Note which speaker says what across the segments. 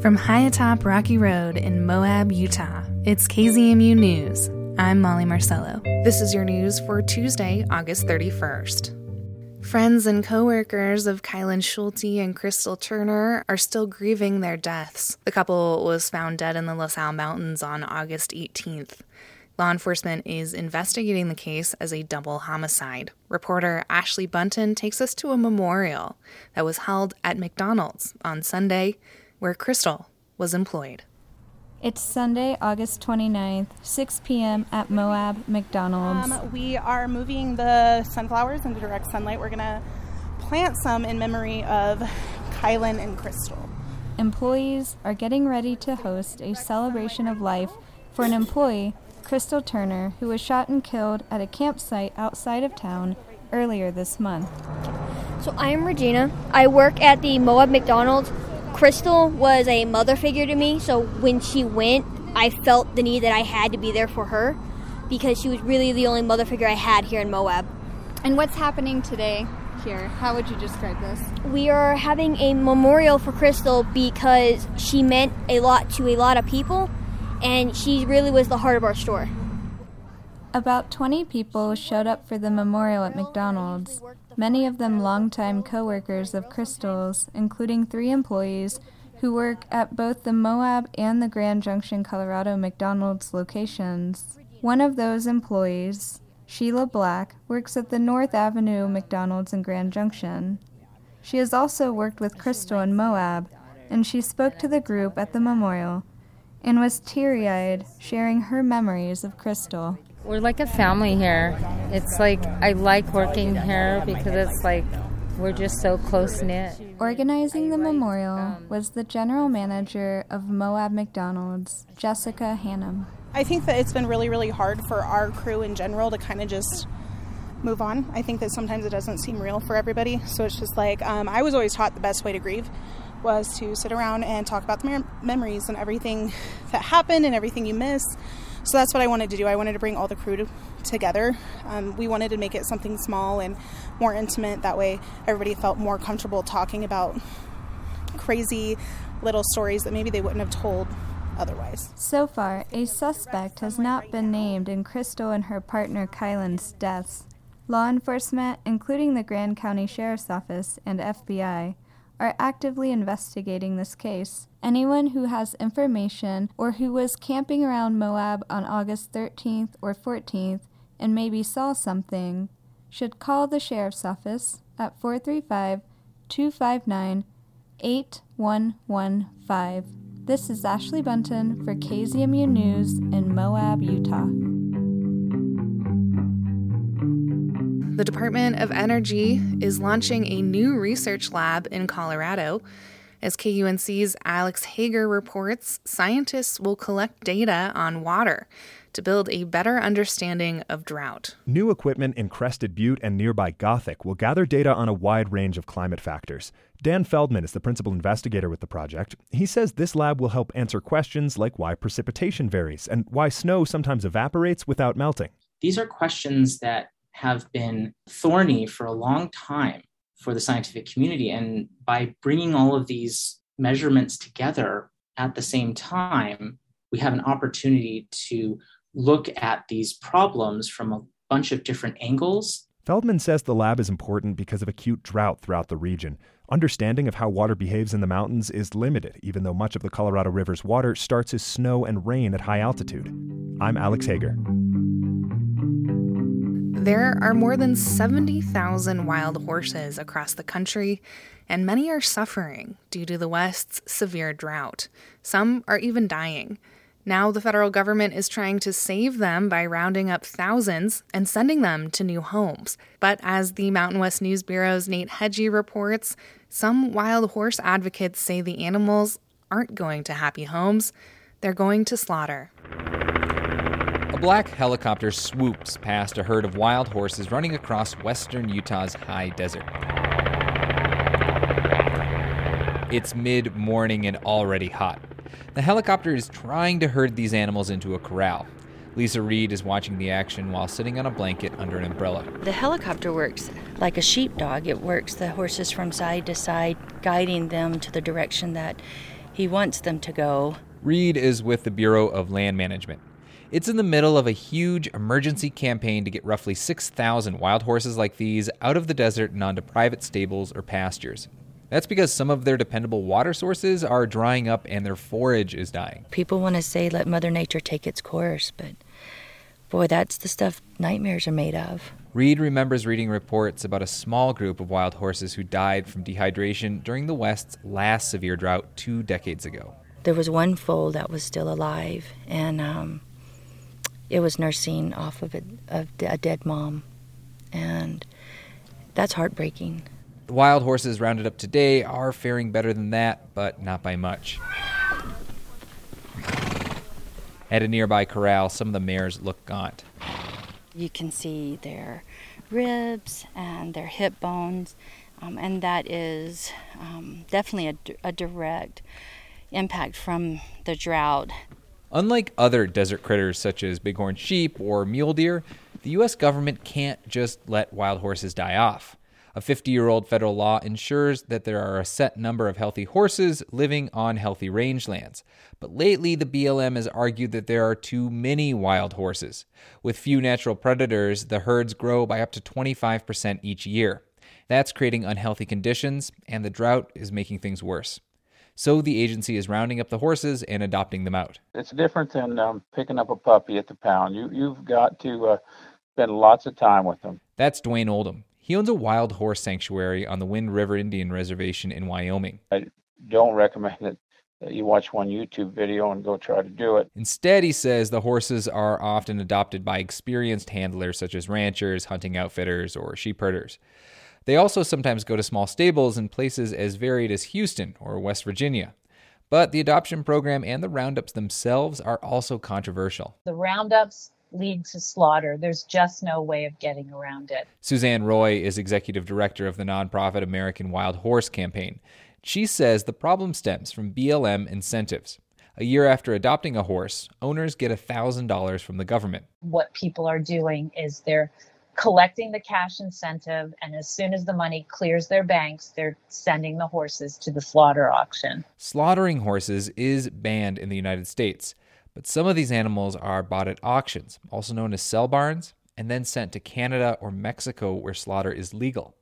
Speaker 1: From high atop Rocky Road in Moab, Utah, it's KZMU News. I'm Molly Marcello. This is your news for Tuesday, August 31st. Friends and coworkers of Kylan Schulte and Crystal Turner are still grieving their deaths. The couple was found dead in the La Sal Mountains on August 18th. Law enforcement is investigating the case as a double homicide. Reporter Ashley Bunton takes us to a memorial that was held at McDonald's on Sunday, where Crystal was employed.
Speaker 2: It's Sunday, August 29th, 6 p.m. at Moab McDonald's.
Speaker 3: Um, we are moving the sunflowers into direct sunlight. We're going to plant some in memory of Kylan and Crystal.
Speaker 2: Employees are getting ready to host a celebration of life for an employee Crystal Turner, who was shot and killed at a campsite outside of town earlier this month.
Speaker 4: So I am Regina. I work at the Moab McDonald's. Crystal was a mother figure to me, so when she went, I felt the need that I had to be there for her because she was really the only mother figure I had here in Moab.
Speaker 5: And what's happening today here? How would you describe this?
Speaker 4: We are having a memorial for Crystal because she meant a lot to a lot of people and she really was the heart of our store.
Speaker 2: About 20 people showed up for the memorial at McDonald's, many of them longtime co-workers of Crystal's, including three employees who work at both the Moab and the Grand Junction, Colorado McDonald's locations. One of those employees, Sheila Black, works at the North Avenue McDonald's in Grand Junction. She has also worked with Crystal in Moab, and she spoke to the group at the memorial and was teary eyed, sharing her memories of Crystal.
Speaker 6: We're like a family here. It's like I like working here because it's like we're just so close knit.
Speaker 2: Organizing the memorial was the general manager of Moab McDonald's, Jessica Hannum.
Speaker 3: I think that it's been really, really hard for our crew in general to kind of just move on. I think that sometimes it doesn't seem real for everybody. So it's just like, um, I was always taught the best way to grieve was to sit around and talk about the mer- memories and everything that happened and everything you miss. So that's what I wanted to do. I wanted to bring all the crew to, together. Um, we wanted to make it something small and more intimate. That way, everybody felt more comfortable talking about crazy little stories that maybe they wouldn't have told otherwise.
Speaker 2: So far, a suspect has not been named in Crystal and her partner Kylan's deaths. Law enforcement, including the Grand County Sheriff's Office and FBI, are actively investigating this case. Anyone who has information or who was camping around Moab on August 13th or 14th and maybe saw something should call the Sheriff's Office at 435 259 8115. This is Ashley Bunton for KZMU News in Moab, Utah.
Speaker 1: The Department of Energy is launching a new research lab in Colorado. As KUNC's Alex Hager reports, scientists will collect data on water to build a better understanding of drought.
Speaker 7: New equipment in Crested Butte and nearby Gothic will gather data on a wide range of climate factors. Dan Feldman is the principal investigator with the project. He says this lab will help answer questions like why precipitation varies and why snow sometimes evaporates without melting.
Speaker 8: These are questions that have been thorny for a long time for the scientific community. And by bringing all of these measurements together at the same time, we have an opportunity to look at these problems from a bunch of different angles.
Speaker 7: Feldman says the lab is important because of acute drought throughout the region. Understanding of how water behaves in the mountains is limited, even though much of the Colorado River's water starts as snow and rain at high altitude. I'm Alex Hager.
Speaker 1: There are more than 70,000 wild horses across the country, and many are suffering due to the West's severe drought. Some are even dying. Now, the federal government is trying to save them by rounding up thousands and sending them to new homes. But as the Mountain West News Bureau's Nate Hegyi reports, some wild horse advocates say the animals aren't going to happy homes, they're going to slaughter
Speaker 9: black helicopter swoops past a herd of wild horses running across western Utah's high desert. It's mid morning and already hot. The helicopter is trying to herd these animals into a corral. Lisa Reed is watching the action while sitting on a blanket under an umbrella.
Speaker 10: The helicopter works like a sheepdog. It works the horses from side to side, guiding them to the direction that he wants them to go.
Speaker 9: Reed is with the Bureau of Land Management. It's in the middle of a huge emergency campaign to get roughly 6,000 wild horses like these out of the desert and onto private stables or pastures. That's because some of their dependable water sources are drying up and their forage is dying.
Speaker 10: People want to say let Mother Nature take its course, but boy, that's the stuff nightmares are made of.
Speaker 9: Reed remembers reading reports about a small group of wild horses who died from dehydration during the West's last severe drought two decades ago.
Speaker 10: There was one foal that was still alive, and um, it was nursing off of a, a dead mom. And that's heartbreaking.
Speaker 9: The wild horses rounded up today are faring better than that, but not by much. At a nearby corral, some of the mares look gaunt.
Speaker 11: You can see their ribs and their hip bones, um, and that is um, definitely a, a direct impact from the drought.
Speaker 9: Unlike other desert critters such as bighorn sheep or mule deer, the U.S. government can't just let wild horses die off. A 50 year old federal law ensures that there are a set number of healthy horses living on healthy rangelands. But lately, the BLM has argued that there are too many wild horses. With few natural predators, the herds grow by up to 25% each year. That's creating unhealthy conditions, and the drought is making things worse. So the agency is rounding up the horses and adopting them out.
Speaker 12: It's different than um, picking up a puppy at the pound. You, you've got to uh, spend lots of time with them.
Speaker 9: That's Dwayne Oldham. He owns a wild horse sanctuary on the Wind River Indian Reservation in Wyoming.
Speaker 12: I don't recommend that you watch one YouTube video and go try to do it.
Speaker 9: Instead, he says the horses are often adopted by experienced handlers such as ranchers, hunting outfitters, or sheep herders. They also sometimes go to small stables in places as varied as Houston or West Virginia. But the adoption program and the roundups themselves are also controversial.
Speaker 13: The roundups lead to slaughter. There's just no way of getting around it.
Speaker 9: Suzanne Roy is executive director of the nonprofit American Wild Horse Campaign. She says the problem stems from BLM incentives. A year after adopting a horse, owners get $1,000 from the government.
Speaker 13: What people are doing is they're collecting the cash incentive, and as soon as the money clears their banks, they're sending the horses to the slaughter auction.
Speaker 9: Slaughtering horses is banned in the United States. But some of these animals are bought at auctions, also known as sell barns, and then sent to Canada or Mexico where slaughter is legal.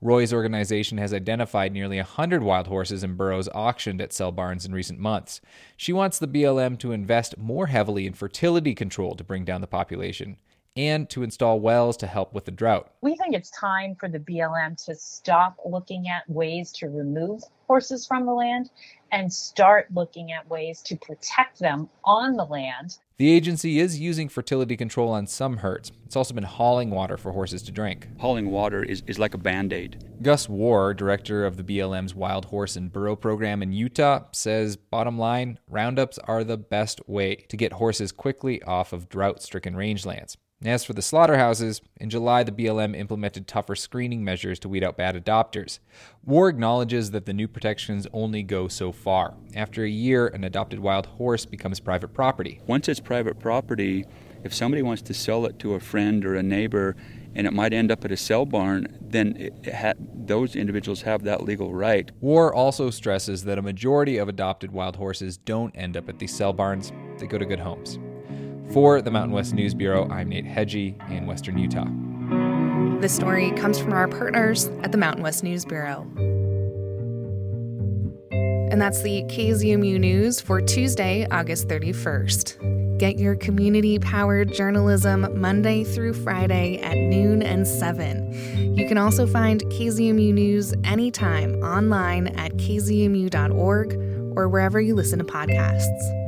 Speaker 9: Roy's organization has identified nearly a 100 wild horses and burros auctioned at sell barns in recent months. She wants the BLM to invest more heavily in fertility control to bring down the population and to install wells to help with the drought.
Speaker 13: We think it's time for the BLM to stop looking at ways to remove horses from the land and start looking at ways to protect them on the land.
Speaker 9: The agency is using fertility control on some herds. It's also been hauling water for horses to drink.
Speaker 14: Hauling water is, is like a band aid.
Speaker 9: Gus Warr, director of the BLM's Wild Horse and Burro program in Utah, says bottom line, roundups are the best way to get horses quickly off of drought stricken rangelands. As for the slaughterhouses, in July the BLM implemented tougher screening measures to weed out bad adopters. Warr acknowledges that the new protections only go so far. After a year, an adopted wild horse becomes private property.
Speaker 14: Once it's private property, if somebody wants to sell it to a friend or a neighbor and it might end up at a sell barn, then ha- those individuals have that legal right.
Speaker 9: Warr also stresses that a majority of adopted wild horses don't end up at these sell barns, they go to good homes. For the Mountain West News Bureau, I'm Nate Hegyi in Western Utah.
Speaker 1: This story comes from our partners at the Mountain West News Bureau. And that's the KZMU News for Tuesday, August 31st. Get your community powered journalism Monday through Friday at noon and 7. You can also find KZMU News anytime online at kzmu.org or wherever you listen to podcasts.